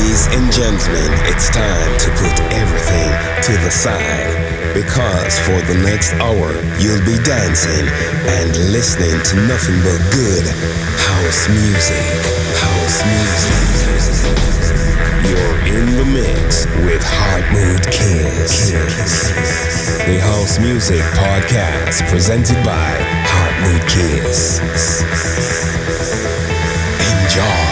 Ladies and gentlemen, it's time to put everything to the side because for the next hour you'll be dancing and listening to nothing but good house music. House music. You're in the mix with Hot Mood The House Music Podcast presented by Hot Mood Kiss. Enjoy.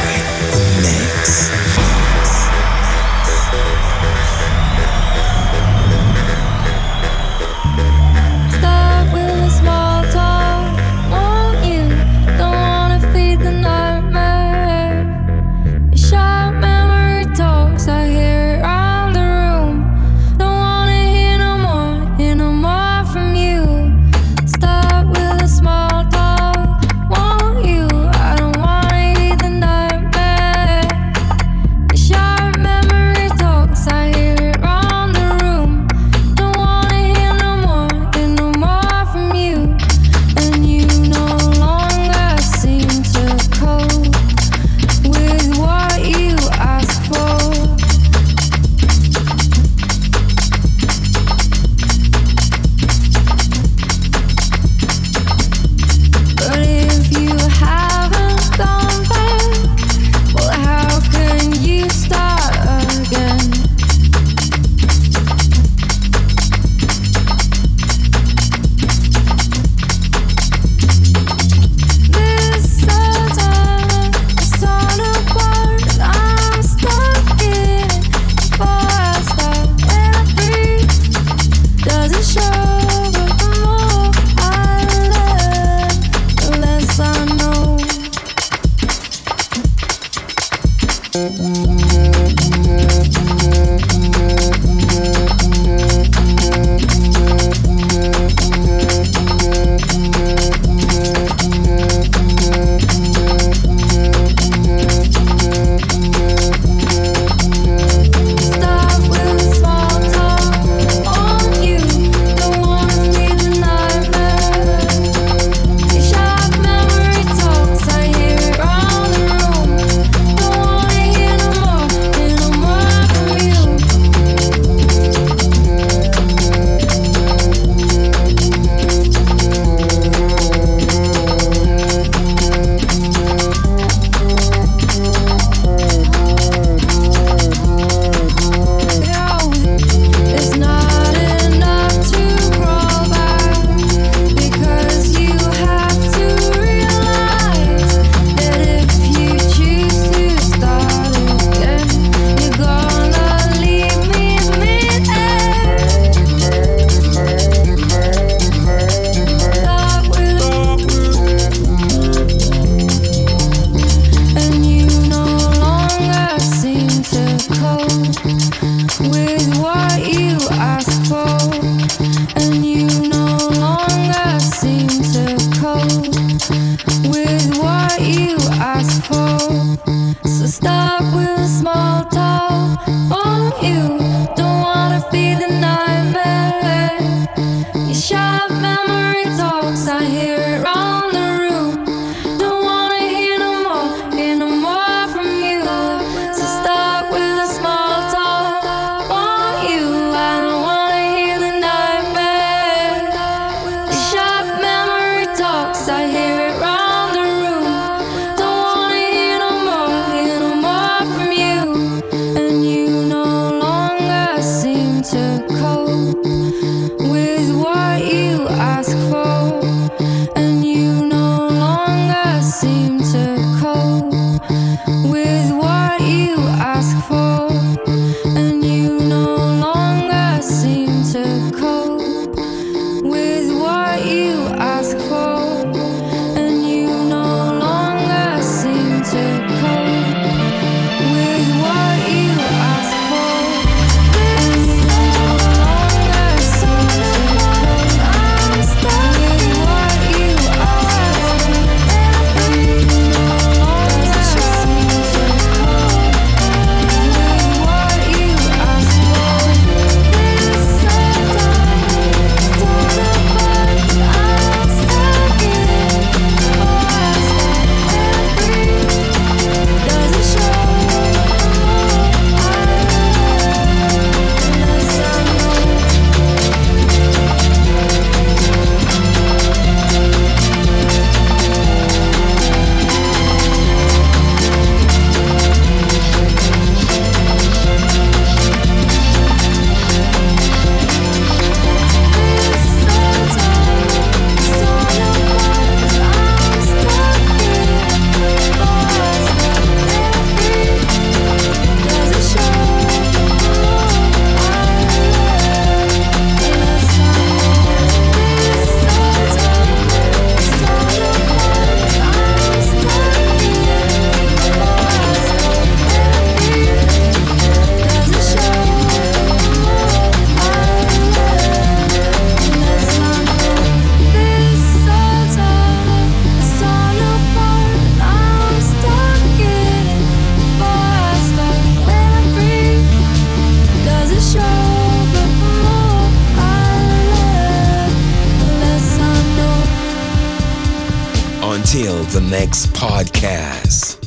Podcast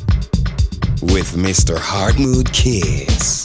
with Mr. Hardmood Kiss.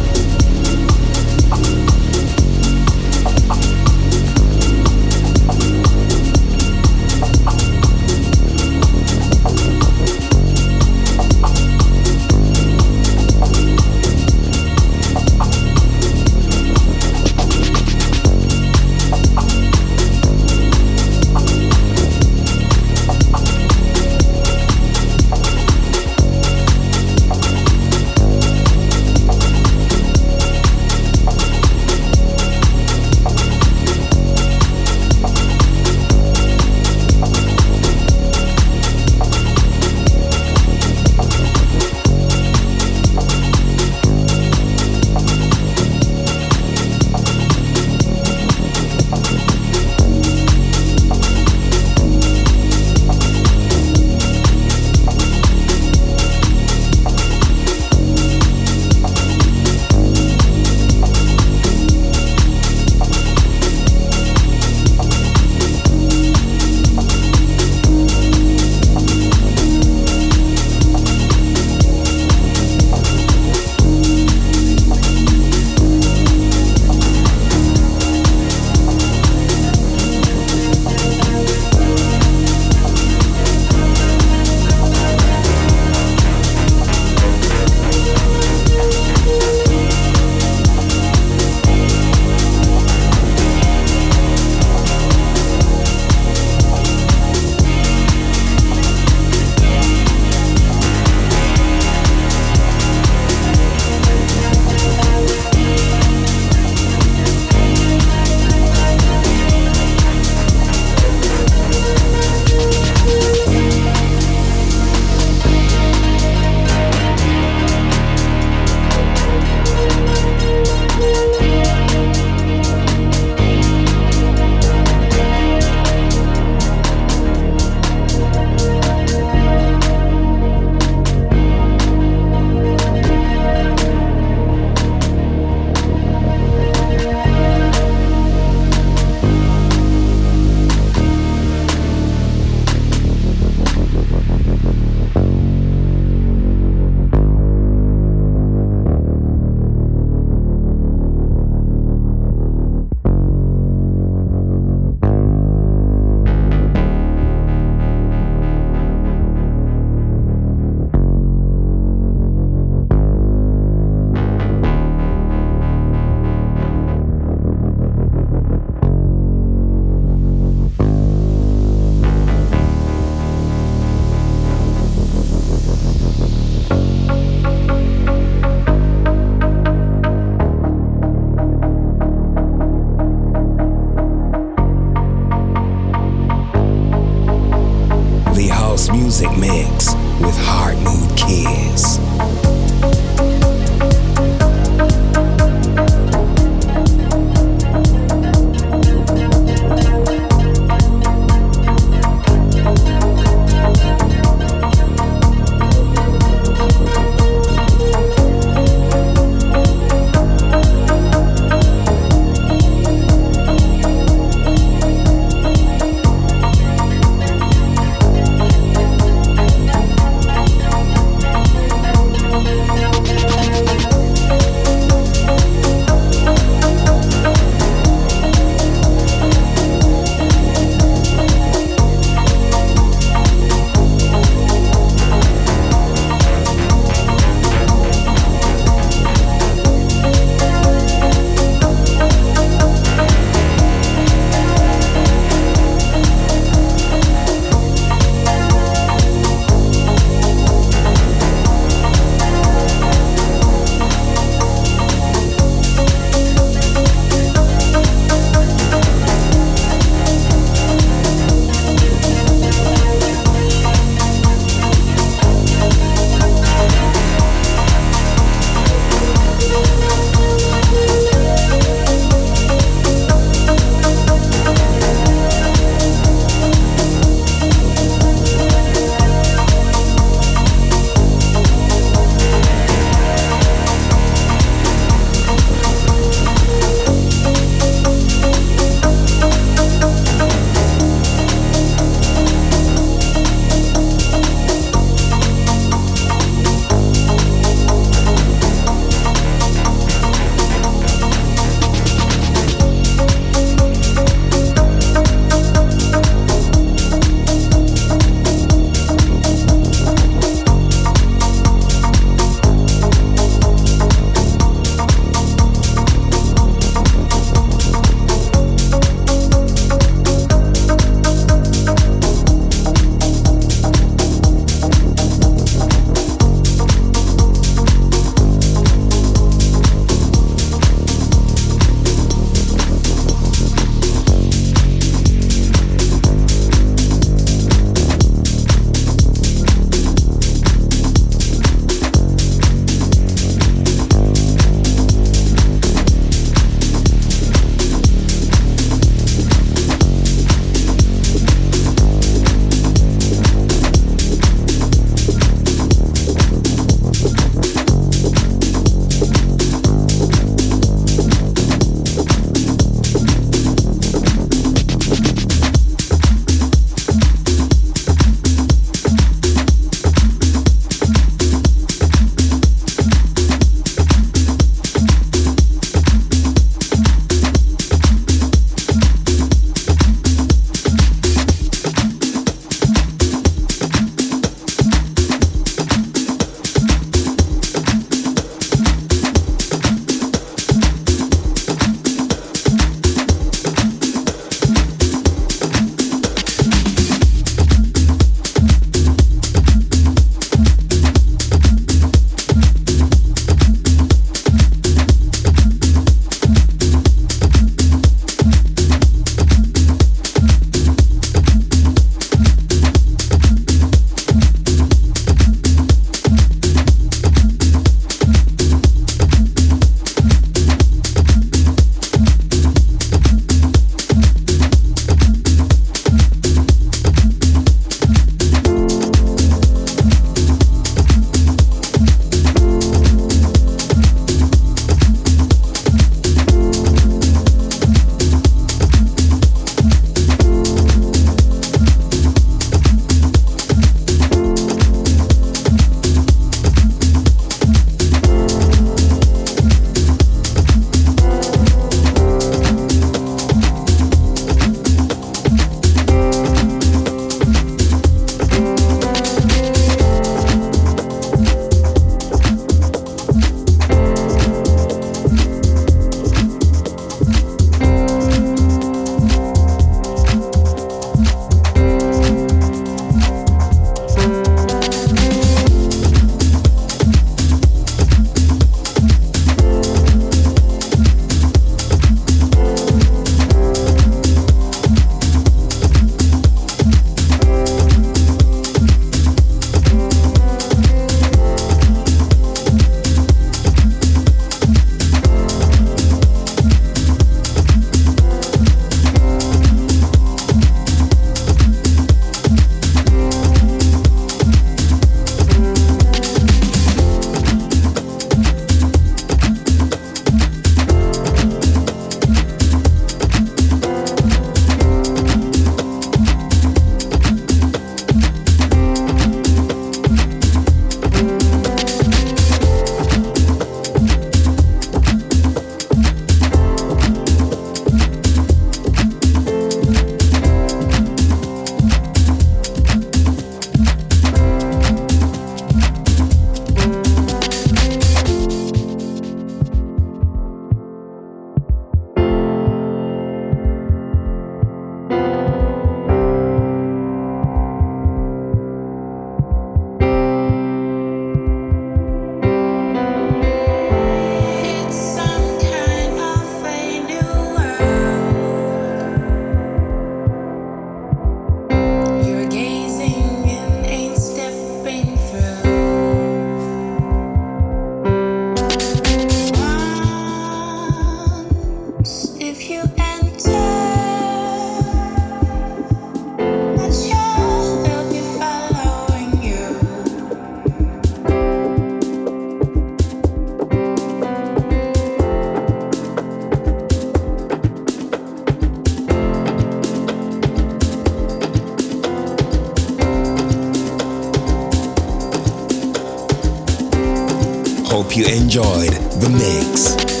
Hope you enjoyed the mix.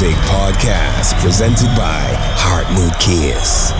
Music Podcast presented by Heart Kiss.